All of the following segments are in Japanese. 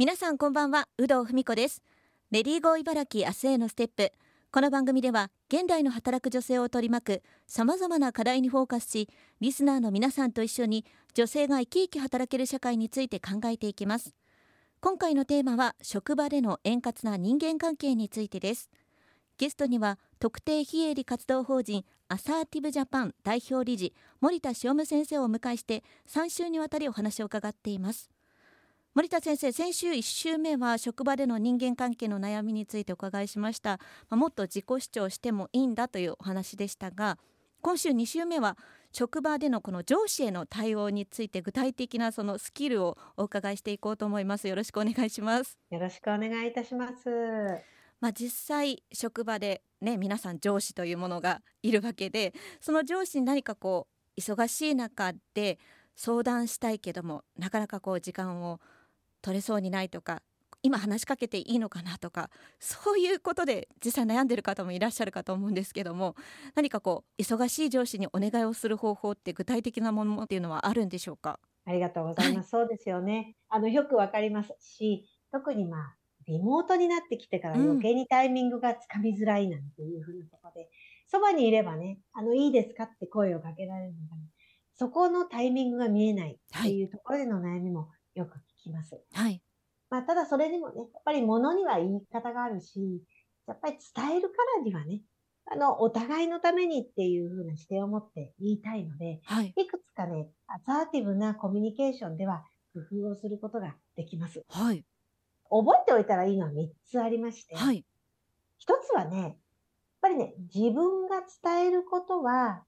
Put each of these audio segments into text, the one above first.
皆さんこんばんは有働文子です。レディーゴー茨城明日へのステップ。この番組では現代の働く女性を取り巻くさまざまな課題にフォーカスしリスナーの皆さんと一緒に女性が生き生き働ける社会について考えていきます。今回のテーマは職場での円滑な人間関係についてです。ゲストには特定非営利活動法人アサーティブジャパン代表理事森田塩務先生をお迎えして3週にわたりお話を伺っています。森田先生先週1週目は職場での人間関係の悩みについてお伺いしました、まあ、もっと自己主張してもいいんだというお話でしたが今週2週目は職場でのこの上司への対応について具体的なそのスキルをお伺いしていこうと思います。よろしくお願いします。よろしくお願いいたします。まあ、実際職場で、ね、皆さん上司というものがいるわけでその上司に何かこう忙しい中で相談したいけどもなかなかこう時間を取れそうにないとか今話しかけていいのかなとかそういうことで実際悩んでる方もいらっしゃるかと思うんですけども何かこう忙しい上司にお願いをする方法って具体的なものっていうのはあるんでしょうか？ありがとうございます。そうですよね。あの、よくわかりますし、特にまあ、リモートになってきてから余計にタイミングがつかみづらいなんていうふうなところで、そばにいればね、あの、いいですかって声をかけられるのが、ね、そこのタイミングが見えないっていうところでの悩みもよく聞きます。はい。まあ、ただそれでもね、やっぱり物には言い方があるし、やっぱり伝えるからにはね、あの、お互いのためにっていうふうな視点を持って言いたいので、はい、いくつかね、アサーティブなコミュニケーションでは工夫をすることができます。はい。覚えておいたらいいのは3つありまして、はい。1つはね、やっぱりね、自分が伝えることは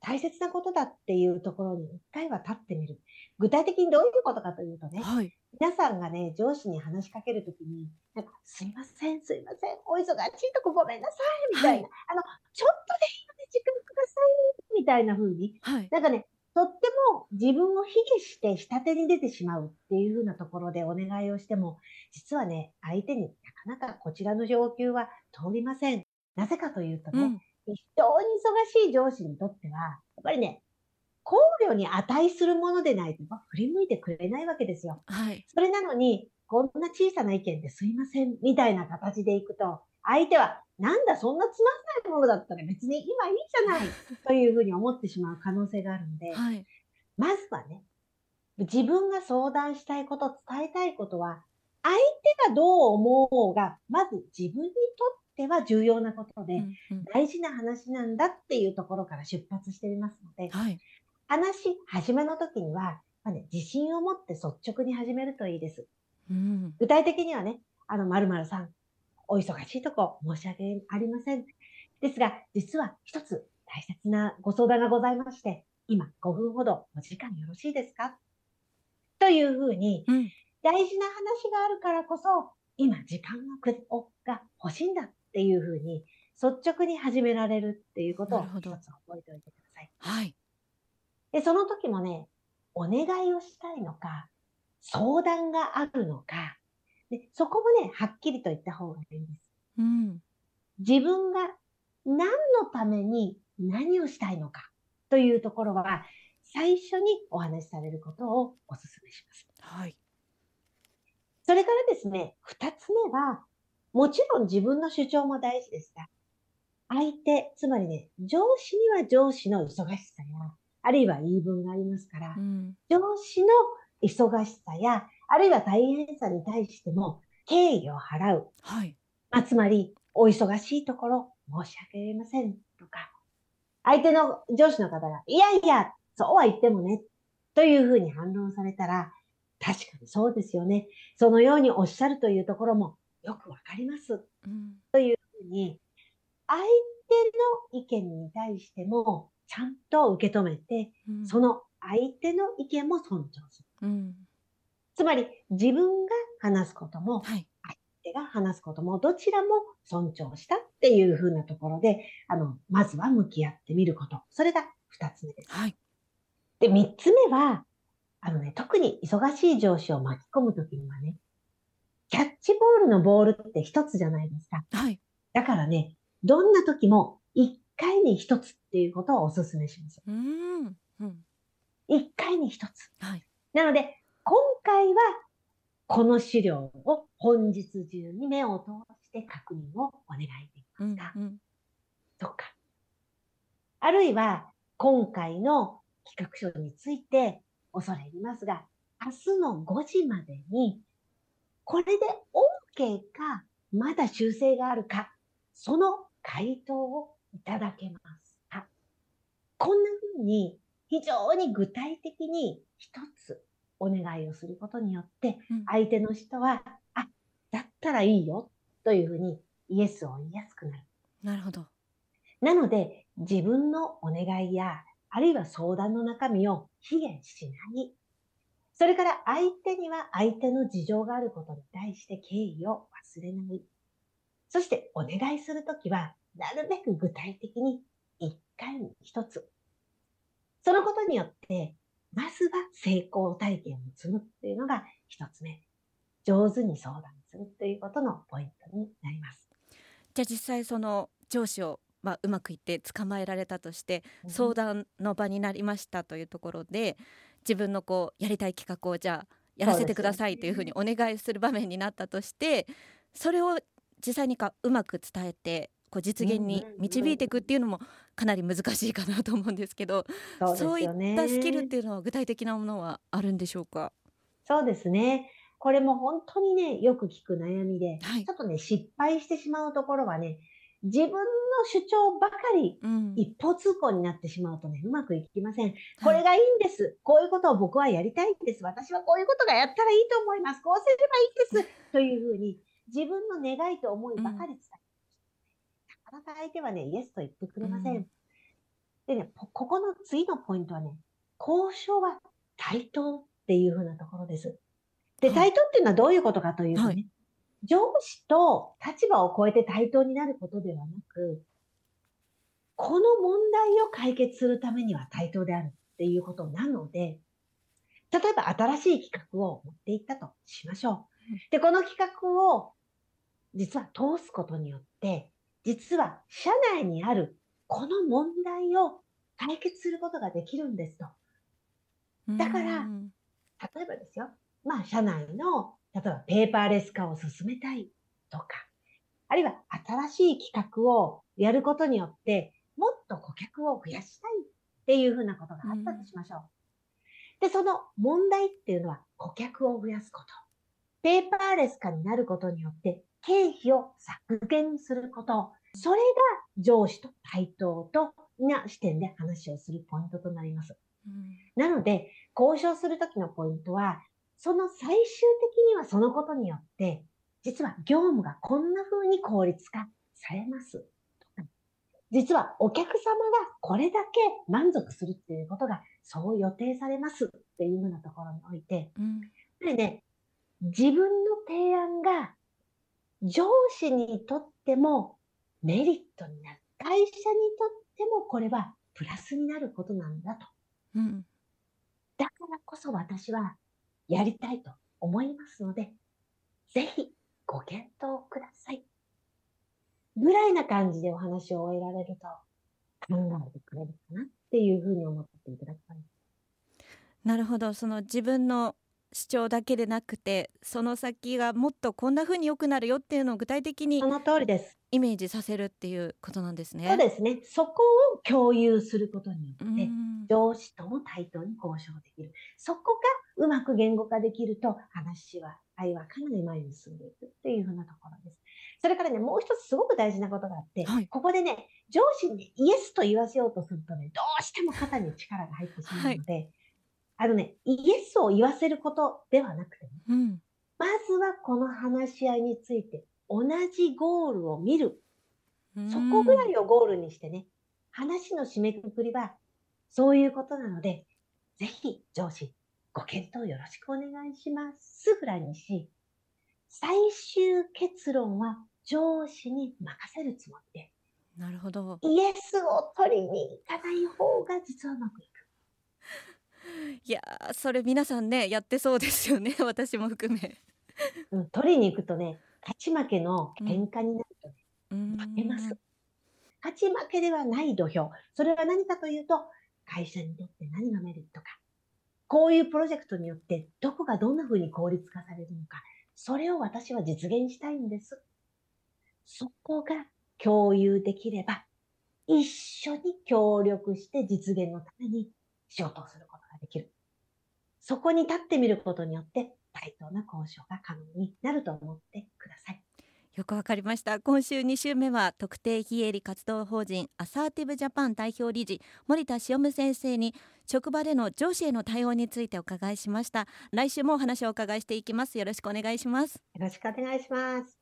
大切なことだっていうところに一回は立ってみる。具体的にどういうことかというとね、はい、皆さんがね、上司に話しかけるときに、なんか、すいません、すいません、お忙しいとこごめんなさい、みたいな、はい、あの、ちょっとでいいので時間ください、みたいな。風に、はい、なんかね、とっても自分を卑下して下手に出てしまうっていうふうなところでお願いをしても、実はね、相手になかなかこちらの要求は通りません。なぜかというとね、うん、非常に忙しい上司にとっては、やっぱりね、考慮に値するものでないと振り向いてくれないわけですよ。はい。それなのに、こんな小さな意見ですいません、みたいな形でいくと、相手は、なんだ、そんなつまんないものだったら別に今いいじゃない、というふうに思ってしまう可能性があるので、はい、まずはね、自分が相談したいこと、伝えたいことは、相手がどう思おうが、まず自分にとっては重要なことで、うんうん、大事な話なんだっていうところから出発していますので、はい、話、始めの時には、まあね、自信を持って率直に始めるといいです。うん、具体的にはね、あの、〇〇さん、お忙しいとこ申し訳ありません。ですが、実は一つ大切なご相談がございまして、今5分ほどお時間よろしいですか？というふうに、うん、大事な話があるからこそ、今時間が欲しいんだ。っていうふうに、率直に始められるっていうことを一つ覚えておいてください。はい。で、その時もね、お願いをしたいのか、相談があるのか、でそこもね、はっきりと言った方がいいです。うん、自分が何のために何をしたいのかというところは、最初にお話しされることをお勧めします。はい。それからですね、二つ目は、もちろん自分の主張も大事ですが、相手、つまりね、上司には上司の忙しさや、あるいは言い分がありますから、うん、上司の忙しさや、あるいは大変さに対しても敬意を払う。はい。まあ、つまり、お忙しいところ申し訳ありませんとか、相手の上司の方が、いやいや、そうは言ってもね、というふうに反論されたら、確かにそうですよね。そのようにおっしゃるというところもよくわかります。うん、というふうに、相手の意見に対してもちゃんと受け止めて、うん、その相手の意見も尊重する。うん、つまり、自分が話すことも、はい、相手が話すことも、どちらも尊重したっていうふうなところで、あの、まずは向き合ってみること。それが二つ目です。はい、で、三つ目は、あのね、特に忙しい上司を巻き込むときにはね、キャッチボールのボールって一つじゃないですか。はい。だからね、どんな時も一回に一つっていうことをお勧めします。うん。うん。一回に一つ。はい。なので、今回はこの資料を本日中に目を通して確認をお願いできますか、うんうん、とか。あるいは、今回の企画書について恐れ入りますが、明日の5時までに、これで OK か、まだ修正があるか、その回答をいただけますかこんな風に非常に具体的に一つお願いをすることによって、相手の人は、あ、だったらいいよというふうにイエスを言いやすくなる。なるほど。なので、自分のお願いや、あるいは相談の中身を卑下しない。それから相手には相手の事情があることに対して敬意を忘れない。そしてお願いするときは、なるべく具体的に一回に一つ。そのことによって、まずは成功体験を積むっていうのが一つ目。上手に相談するということのポイントになります。じゃあ実際その上司をまあ、うまくいって捕まえられたとして相談の場になりましたというところで自分のこうやりたい企画をじゃあやらせてくださいというふうにお願いする場面になったとしてそれを実際にかうまく伝えてこう実現に導いていくっていうのもかなり難しいかなと思うんですけど、そういったスキルっていうのは具体的なものはあるんでしょうか？そうですね。これも本当にね、よく聞く悩みで、はい、ちょっとね、失敗してしまうところはね、自分の主張ばかり一方通行になってしまうとね、うまくいきません。これがいいんです。こういうことを僕はやりたいんです。私はこういうことがやったらいいと思います。こうすればいいです。というふうに、自分の願いと思いばかり伝える。なかなか相手はね、イエスと言ってくれません。でね、ここの次のポイントはね、交渉は対等っていうふうなところです。で、対等っていうのはどういうことかというとね、はい、上司と立場を超えて対等になることではなく、この問題を解決するためには対等であるっていうことなので、例えば新しい企画を持っていったとしましょう。で、この企画を実は通すことによって、実は社内にあるこの問題を解決することができるんですと。だから、例えばですよ、まあ、社内の、例えばペーパーレス化を進めたいとか、あるいは新しい企画をやることによって、もっと顧客を増やしたいっていうふうなことがあったとしましょう。で、その問題っていうのは顧客を増やすこと。ペーパーレス化になることによって経費を削減すること。それが上司と対等とな視点で話をするポイントとなります。うん、なので、交渉するときのポイントは、その最終的にはそのことによって、実は業務がこんな風に効率化されます。実はお客様がこれだけ満足するっていうことがそう予定されますっていうようなところにおいて、うん、やっぱりね、自分の提案が上司にとってもメリットになる。会社にとってもこれはプラスになることなんだと。うん、だからこそ私はやりたいと思いますので、ぜひご検討ください。ぐらいな感じでお話を終えられると考えてくれるかなっていうふうに思っていただきたい。なるほどその自分の主張だけでなくてその先がもっとこんな風に良くなるよっていうのを具体的にその通りですイメージさせるっていうことなんですね。そうですねそこを共有することによって上司とも対等に交渉できるそこがうまく言語化できると話は愛はかなり前に進んでいくっていうふうなところです。それからね、もう一つすごく大事なことがあって、はい、ここでね、上司にイエスと言わせようとするとね、どうしても肩に力が入ってしまうので、はい、あのね、イエスを言わせることではなくてね、うん、まずはこの話し合いについて同じゴールを見る。そこぐらいをゴールにしてね、話の締めくくりはそういうことなので、ぜひ上司、ご検討よろしくお願いします。ぐらいにし、最終結論は上司に任せるつもりで。なるほど。イエスを取りに行かない方が実はうまくいく。いやそれ皆さんねやってそうですよね。私も含め、うん、取りに行くとね勝ち負けの喧嘩になると、ね、うん、負けます。勝ち負けではない土俵。それは何かというと会社にとって何がメリットかこういうプロジェクトによってどこがどんな風に効率化されるのか、それを私は実現したいんです。そこが共有できれば、一緒に協力して実現のために仕事をすることができる。そこに立ってみることによって対等な交渉が可能になると思ってください。よくわかりました。今週2週目は特定非営利活動法人アサーティブジャパン代表理事森田塩夢先生に職場での上司への対応についてお伺いしました。来週もお話をお伺いしていきます。よろしくお願いします。よろしくお願いします。